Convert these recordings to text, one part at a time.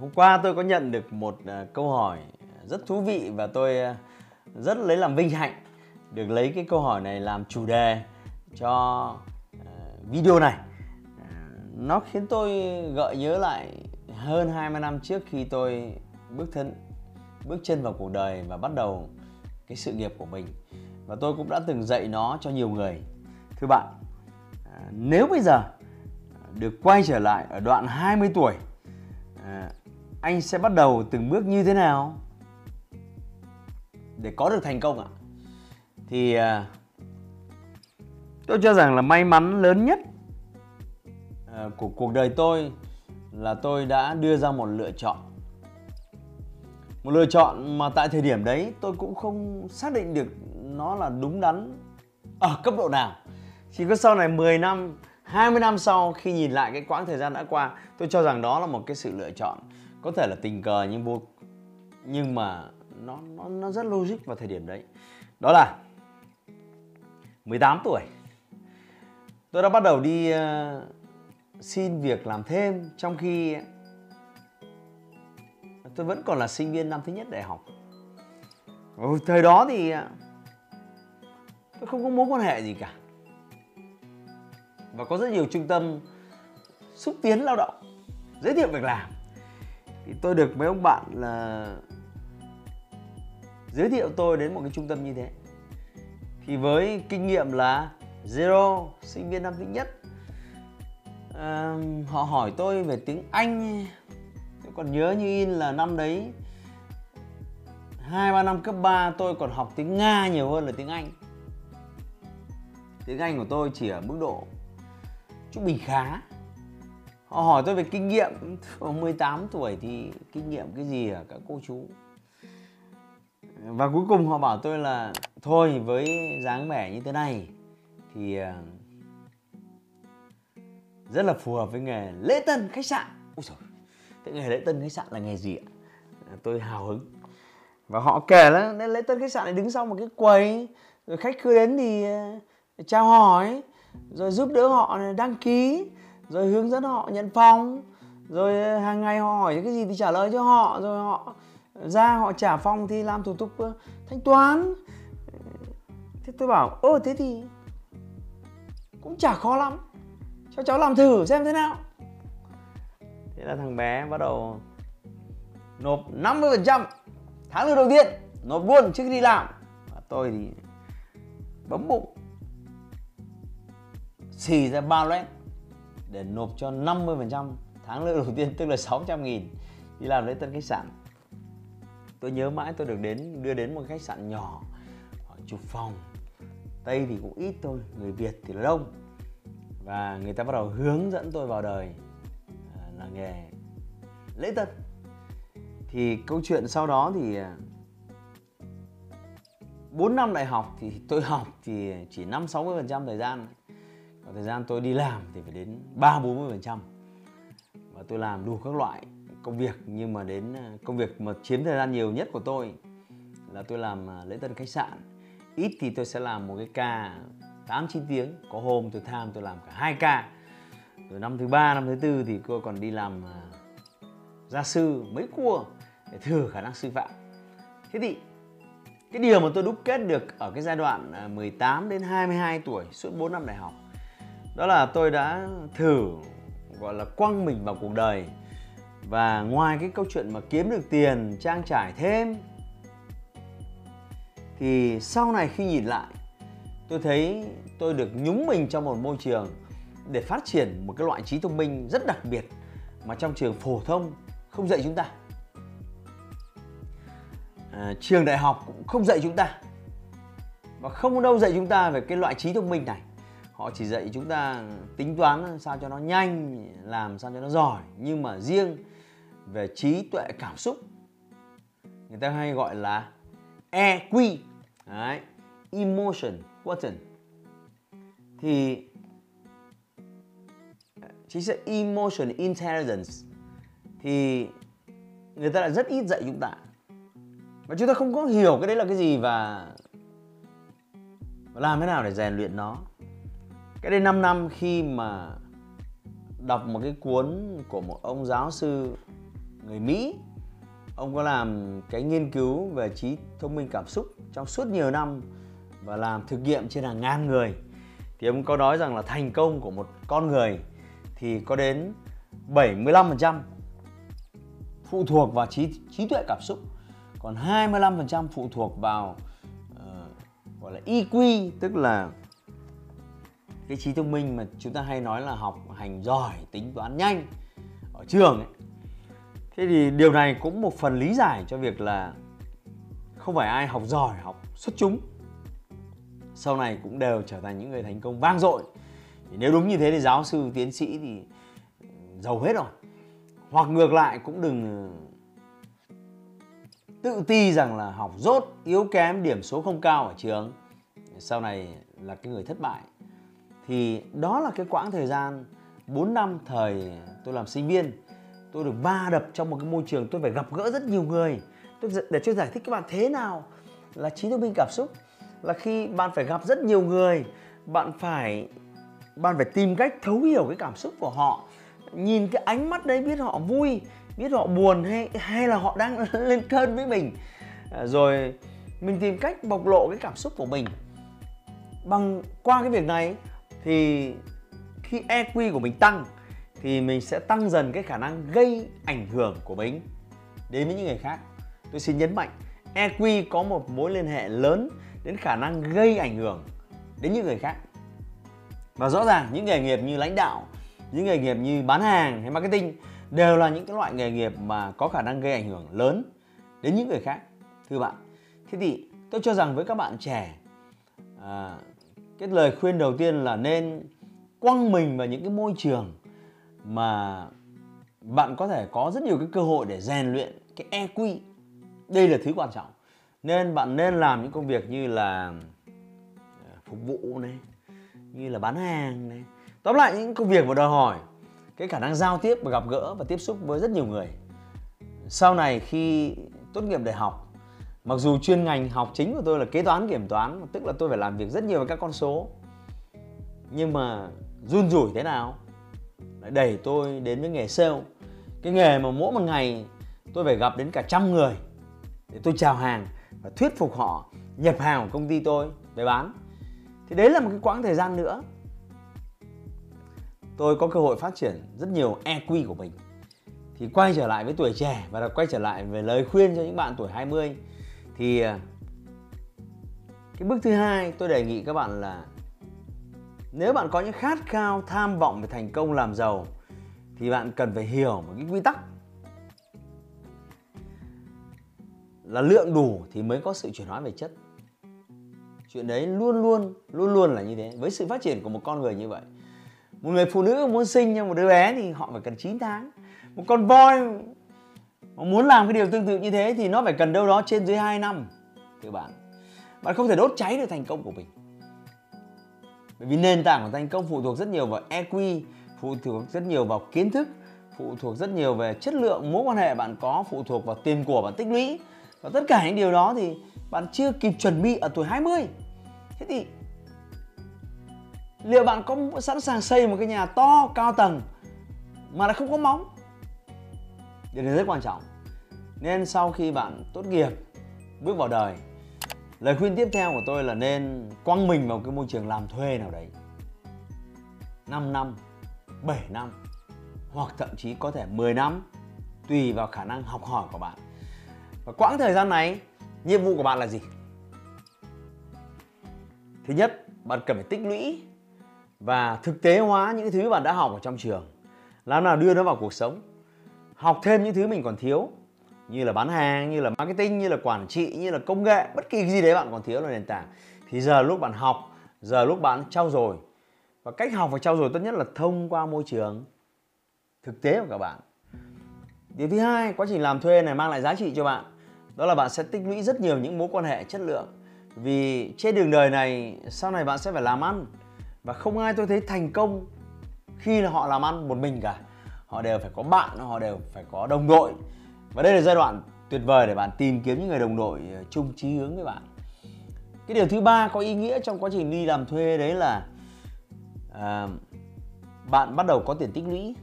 Hôm qua tôi có nhận được một à, câu hỏi rất thú vị và tôi à, rất lấy làm vinh hạnh được lấy cái câu hỏi này làm chủ đề cho à, video này. Nó khiến tôi gợi nhớ lại hơn 20 năm trước khi tôi bước thân bước chân vào cuộc đời và bắt đầu cái sự nghiệp của mình. Và tôi cũng đã từng dạy nó cho nhiều người. Thưa bạn, nếu bây giờ được quay trở lại ở đoạn 20 tuổi anh sẽ bắt đầu từng bước như thế nào? Để có được thành công ạ. Thì à, tôi cho rằng là may mắn lớn nhất à, của cuộc đời tôi là tôi đã đưa ra một lựa chọn. Một lựa chọn mà tại thời điểm đấy tôi cũng không xác định được nó là đúng đắn ở cấp độ nào. Chỉ có sau này 10 năm 20 năm sau khi nhìn lại cái quãng thời gian đã qua, tôi cho rằng đó là một cái sự lựa chọn có thể là tình cờ nhưng vô nhưng mà nó nó nó rất logic vào thời điểm đấy. Đó là 18 tuổi. Tôi đã bắt đầu đi uh, xin việc làm thêm trong khi ờ, tôi vẫn còn là sinh viên năm thứ nhất đại học. Ở thời đó thì ờ, tôi không có mối quan hệ gì cả. Và có rất nhiều trung tâm xúc tiến lao động giới thiệu việc làm thì tôi được mấy ông bạn là giới thiệu tôi đến một cái trung tâm như thế. Thì với kinh nghiệm là zero sinh viên năm thứ nhất à, họ hỏi tôi về tiếng anh. Tôi còn nhớ như in là năm đấy hai ba năm cấp 3 tôi còn học tiếng nga nhiều hơn là tiếng anh. Tiếng anh của tôi chỉ ở mức độ trung bình khá họ hỏi tôi về kinh nghiệm. 18 tuổi thì kinh nghiệm cái gì à các cô chú? Và cuối cùng họ bảo tôi là, thôi, với dáng vẻ như thế này thì ờ, rất là phù hợp với nghề lễ tân khách sạn. Ôi trời cái nghề lễ tân khách sạn là nghề gì ạ? Tôi hào hứng. Và họ kể là lễ tân khách sạn này đứng sau một cái quầy, rồi khách cứ đến thì ờ, chào hỏi, rồi giúp đỡ họ đăng ký rồi hướng dẫn họ nhận phòng. Rồi hàng ngày họ hỏi cái gì thì trả lời cho họ. Rồi họ ra họ trả phòng thì làm thủ tục ờ, thanh toán. Thế tôi bảo ô thế thì cũng chả khó lắm. Cho cháu làm thử xem thế nào. Thế là thằng bé bắt đầu nộp 50% tháng lương đầu tiên, nộp luôn trước khi đi làm. Và tôi thì bấm bụng, xì ra ba loét để nộp cho 50% tháng lương đầu tiên, tức là 600 nghìn. Đi làm lễ tân khách sạn. Tôi nhớ mãi tôi được đến, đưa đến một khách sạn nhỏ họ chục phòng. Tây thì cũng ít thôi, người việt thì là đông. Và người ta bắt đầu hướng dẫn tôi vào đời à, là nghề lễ tân. Thì câu chuyện sau đó thì à, 4 năm đại học thì tôi học thì chỉ 5 60% thời gian và thời gian tôi đi làm thì phải đến ba bốn mươi phần trăm. Và tôi làm đủ các loại công việc, nhưng mà đến ờ, công việc mà chiếm thời gian nhiều nhất của tôi là tôi làm ờ, lễ tân khách sạn. Ít thì tôi sẽ làm một cái ca 8 9 tiếng. Có hôm tôi tham, tôi làm cả hai ca. Rồi năm thứ ba, năm thứ tư thì cô còn đi làm ờ, gia sư mấy cua để thử khả năng sư phạm. Thế thì cái điều mà tôi đúc kết được ở cái giai đoạn 18 đến 22 tuổi, suốt 4 năm đại học đó là tôi đã thử gọi là quăng mình vào cuộc đời. Và ngoài cái câu chuyện mà kiếm được tiền trang trải thêm thì sau này khi nhìn lại tôi thấy tôi được nhúng mình trong một môi trường để phát triển một cái loại trí thông minh rất đặc biệt mà trong trường phổ thông không dạy chúng ta. À, trường đại học cũng không dạy chúng ta. Và không đâu dạy chúng ta về cái loại trí thông minh này họ chỉ dạy chúng ta tính toán sao cho nó nhanh, làm sao cho nó giỏi. Nhưng mà riêng về trí tuệ cảm xúc, người ta hay gọi là EQ Đấy. emotion, quotient. Thì chính là emotion, intelligence. Thì người ta lại rất ít dạy chúng ta. Và chúng ta không có hiểu cái đấy là cái gì và làm thế nào để rèn luyện nó cái đây 5 năm khi mà đọc một cái cuốn của một ông giáo sư người Mỹ ông có làm cái nghiên cứu về trí thông minh cảm xúc trong suốt nhiều năm và làm thực nghiệm trên hàng ngàn người. Thì ông có nói rằng là thành công của một con người thì có đến 75% phụ thuộc vào trí trí tuệ cảm xúc còn 25% phụ thuộc vào uh, gọi là EQ tức là cái trí thông minh mà chúng ta hay nói là học hành giỏi, tính toán nhanh ở trường ấy. thế thì điều này cũng một phần lý giải cho việc là không phải ai học giỏi, học xuất chúng. Sau này cũng đều trở thành những người thành công vang dội. Nếu đúng như thế thì giáo sư, tiến sĩ thì giàu hết rồi. Hoặc ngược lại cũng đừng tự ti rằng là học dốt yếu kém điểm số không cao ở trường. Sau này là cái người thất bại thì đó là cái quãng thời gian 4 năm thời tôi làm sinh viên. Tôi được va đập trong một cái môi trường tôi phải gặp gỡ rất nhiều người. Tôi để cho giải thích các bạn thế nào là trí thông minh cảm xúc. Là khi bạn phải gặp rất nhiều người, bạn phải bạn phải tìm cách thấu hiểu cái cảm xúc của họ, nhìn cái ánh mắt đấy, biết họ vui, biết họ buồn hay hay là họ đang lên cơn với mình. À, rồi mình tìm cách bộc lộ cái cảm xúc của mình. Bằng, qua cái việc này thì khi EQ của mình tăng thì mình sẽ tăng dần cái khả năng gây ảnh hưởng của mình đến với những người khác. Tôi xin nhấn mạnh EQ có một mối liên hệ lớn đến khả năng gây ảnh hưởng đến những người khác. Và rõ ràng những nghề nghiệp như lãnh đạo những nghề nghiệp như bán hàng hay marketing đều là những cái loại nghề nghiệp mà có khả năng gây ảnh hưởng lớn đến những người khác thưa bạn. Thế thì tôi cho rằng với các bạn trẻ à, cái lời khuyên đầu tiên là nên quăng mình vào những cái môi trường mà bạn có thể có rất nhiều cái cơ hội để rèn luyện cái EQ đây là thứ quan trọng. Nên bạn nên làm những công việc như là à, phục vụ này, như là bán hàng này. Tóm lại những công việc mà đòi hỏi cái khả năng giao tiếp và gặp gỡ và tiếp xúc với rất nhiều người. Sau này khi tốt nghiệp đại học mặc dù chuyên ngành học chính của tôi là kế toán, kiểm toán, tức là tôi phải làm việc rất nhiều với các con số. Nhưng mà run rủi thế nào? Lại đẩy tôi đến với nghề sale. Cái nghề mà mỗi một ngày tôi phải gặp đến cả trăm người để tôi chào hàng và thuyết phục họ nhập hàng của công ty tôi về bán. Thì đấy là một cái quãng thời gian nữa. Tôi có cơ hội phát triển rất nhiều EQ của mình. Thì quay trở lại với tuổi trẻ và quay trở lại về lời khuyên cho những bạn tuổi 20 thì à, cái bước thứ hai tôi đề nghị các bạn là nếu bạn có những khát khao, tham vọng về thành công làm giàu thì bạn cần phải hiểu một cái quy tắc là lượng đủ thì mới có sự chuyển hóa về chất. Chuyện đấy luôn luôn luôn luôn là như thế. Với sự phát triển của một con người như vậy, một người phụ nữ muốn sinh cho một đứa bé thì họ phải cần 9 tháng. Một con voi muốn làm cái điều tương tự như thế thì nó phải cần đâu đó trên dưới 2 năm, thưa bạn. Bạn không thể đốt cháy được thành công của mình. Bởi vì nền tảng của thành công phụ thuộc rất nhiều vào EQ phụ thuộc rất nhiều vào kiến thức, phụ thuộc rất nhiều về chất lượng mối quan hệ bạn có, phụ thuộc vào tiền của bạn tích lũy. Và tất cả những điều đó thì bạn chưa kịp chuẩn bị ở tuổi 20 thế thì liệu bạn có sẵn sàng xây một cái nhà to, cao tầng mà lại không có móng? Điều này rất quan trọng nên sau khi bạn tốt nghiệp, bước vào đời, lời khuyên tiếp theo của tôi là nên quăng mình vào cái môi trường làm thuê nào đấy. 5 năm 7 năm, hoặc thậm chí có thể 10 năm, tùy vào khả năng học hỏi của bạn. Và quãng thời gian này, nhiệm vụ của bạn là gì? Thứ nhất, bạn cần phải tích lũy và thực tế hóa những thứ bạn đã học ở trong trường. Làm nào đưa nó vào cuộc sống. Học thêm những thứ mình còn thiếu như là bán hàng, như là marketing, như là quản trị, như là công nghệ, bất kỳ cái gì đấy bạn còn thiếu là nền tảng. Thì giờ lúc bạn học, giờ lúc bạn trau dồi, và cách học và trau dồi tốt nhất là thông qua môi trường thực tế của các bạn. Điều thứ hai, quá trình làm thuê này mang lại giá trị cho bạn. Đó là bạn sẽ tích lũy rất nhiều những mối quan hệ chất lượng. Vì trên đường đời này, sau này bạn sẽ phải làm ăn, và không ai tôi thấy thành công khi là họ làm ăn một mình cả. Họ đều phải có bạn, họ đều phải có đồng đội và đây là giai đoạn tuyệt vời để bạn tìm kiếm những người đồng đội ờ, chung chí hướng với bạn. Cái điều thứ ba có ý nghĩa trong quá trình đi làm thuê đấy là à, bạn bắt đầu có tiền tích lũy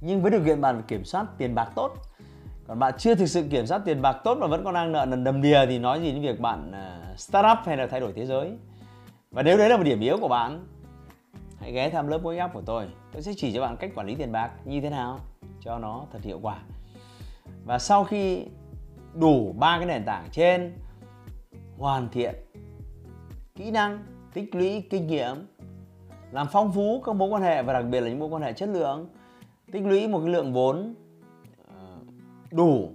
nhưng với điều kiện bạn kiểm soát tiền bạc tốt. Còn bạn chưa thực sự kiểm soát tiền bạc tốt mà vẫn còn đang nợ nần đầm đìa thì nói gì đến việc bạn uh, start up hay là thay đổi thế giới. Và nếu đấy là một điểm yếu của bạn hãy ghé thăm lớp workshop của tôi. Tôi sẽ chỉ cho bạn cách quản lý tiền bạc như thế nào cho nó thật hiệu quả và sau khi đủ ba cái nền tảng trên, hoàn thiện kỹ năng, tích lũy kinh nghiệm, làm phong phú các mối quan hệ và đặc biệt là những mối quan hệ chất lượng, tích lũy một cái lượng vốn ờ, đủ,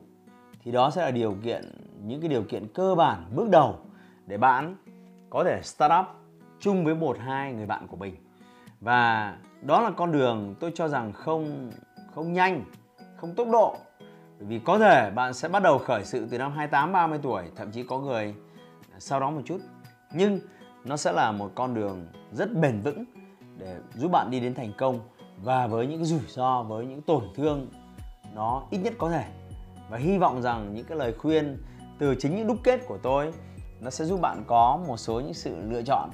thì đó sẽ là điều kiện, những cái điều kiện cơ bản bước đầu để bạn có thể start up chung với một, hai người bạn của mình. Và đó là con đường tôi cho rằng không không nhanh, không tốc độ bởi vì có thể bạn sẽ bắt đầu khởi sự từ năm 28 30 tuổi, thậm chí có người sau đó một chút. Nhưng nó sẽ là một con đường rất bền vững để giúp bạn đi đến thành công và với những rủi ro, với những tổn thương nó ít nhất có thể. Và hy vọng rằng những cái lời khuyên từ chính những đúc kết của tôi, nó sẽ giúp bạn có một số những sự lựa chọn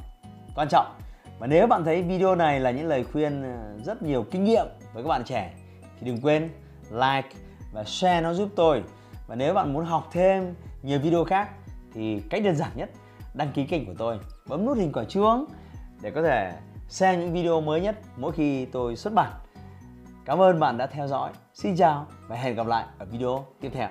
quan trọng. Và nếu bạn thấy video này là những lời khuyên ờ, rất nhiều kinh nghiệm với các bạn trẻ, thì đừng quên like và share nó giúp tôi. Và nếu bạn muốn học thêm nhiều video khác thì cách đơn giản nhất, đăng ký kênh của tôi. Bấm nút hình quả chuông để có thể xem những video mới nhất mỗi khi tôi xuất bản. Cảm ơn bạn đã theo dõi. Xin chào và hẹn gặp lại ở video tiếp theo.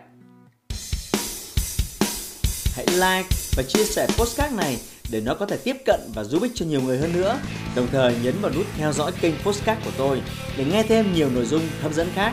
Hãy like và chia sẻ postcard này để nó có thể tiếp cận và giúp ích cho nhiều người hơn nữa. Đồng thời nhấn vào nút theo dõi kênh Postcard của tôi để nghe thêm nhiều nội dung hấp dẫn khác.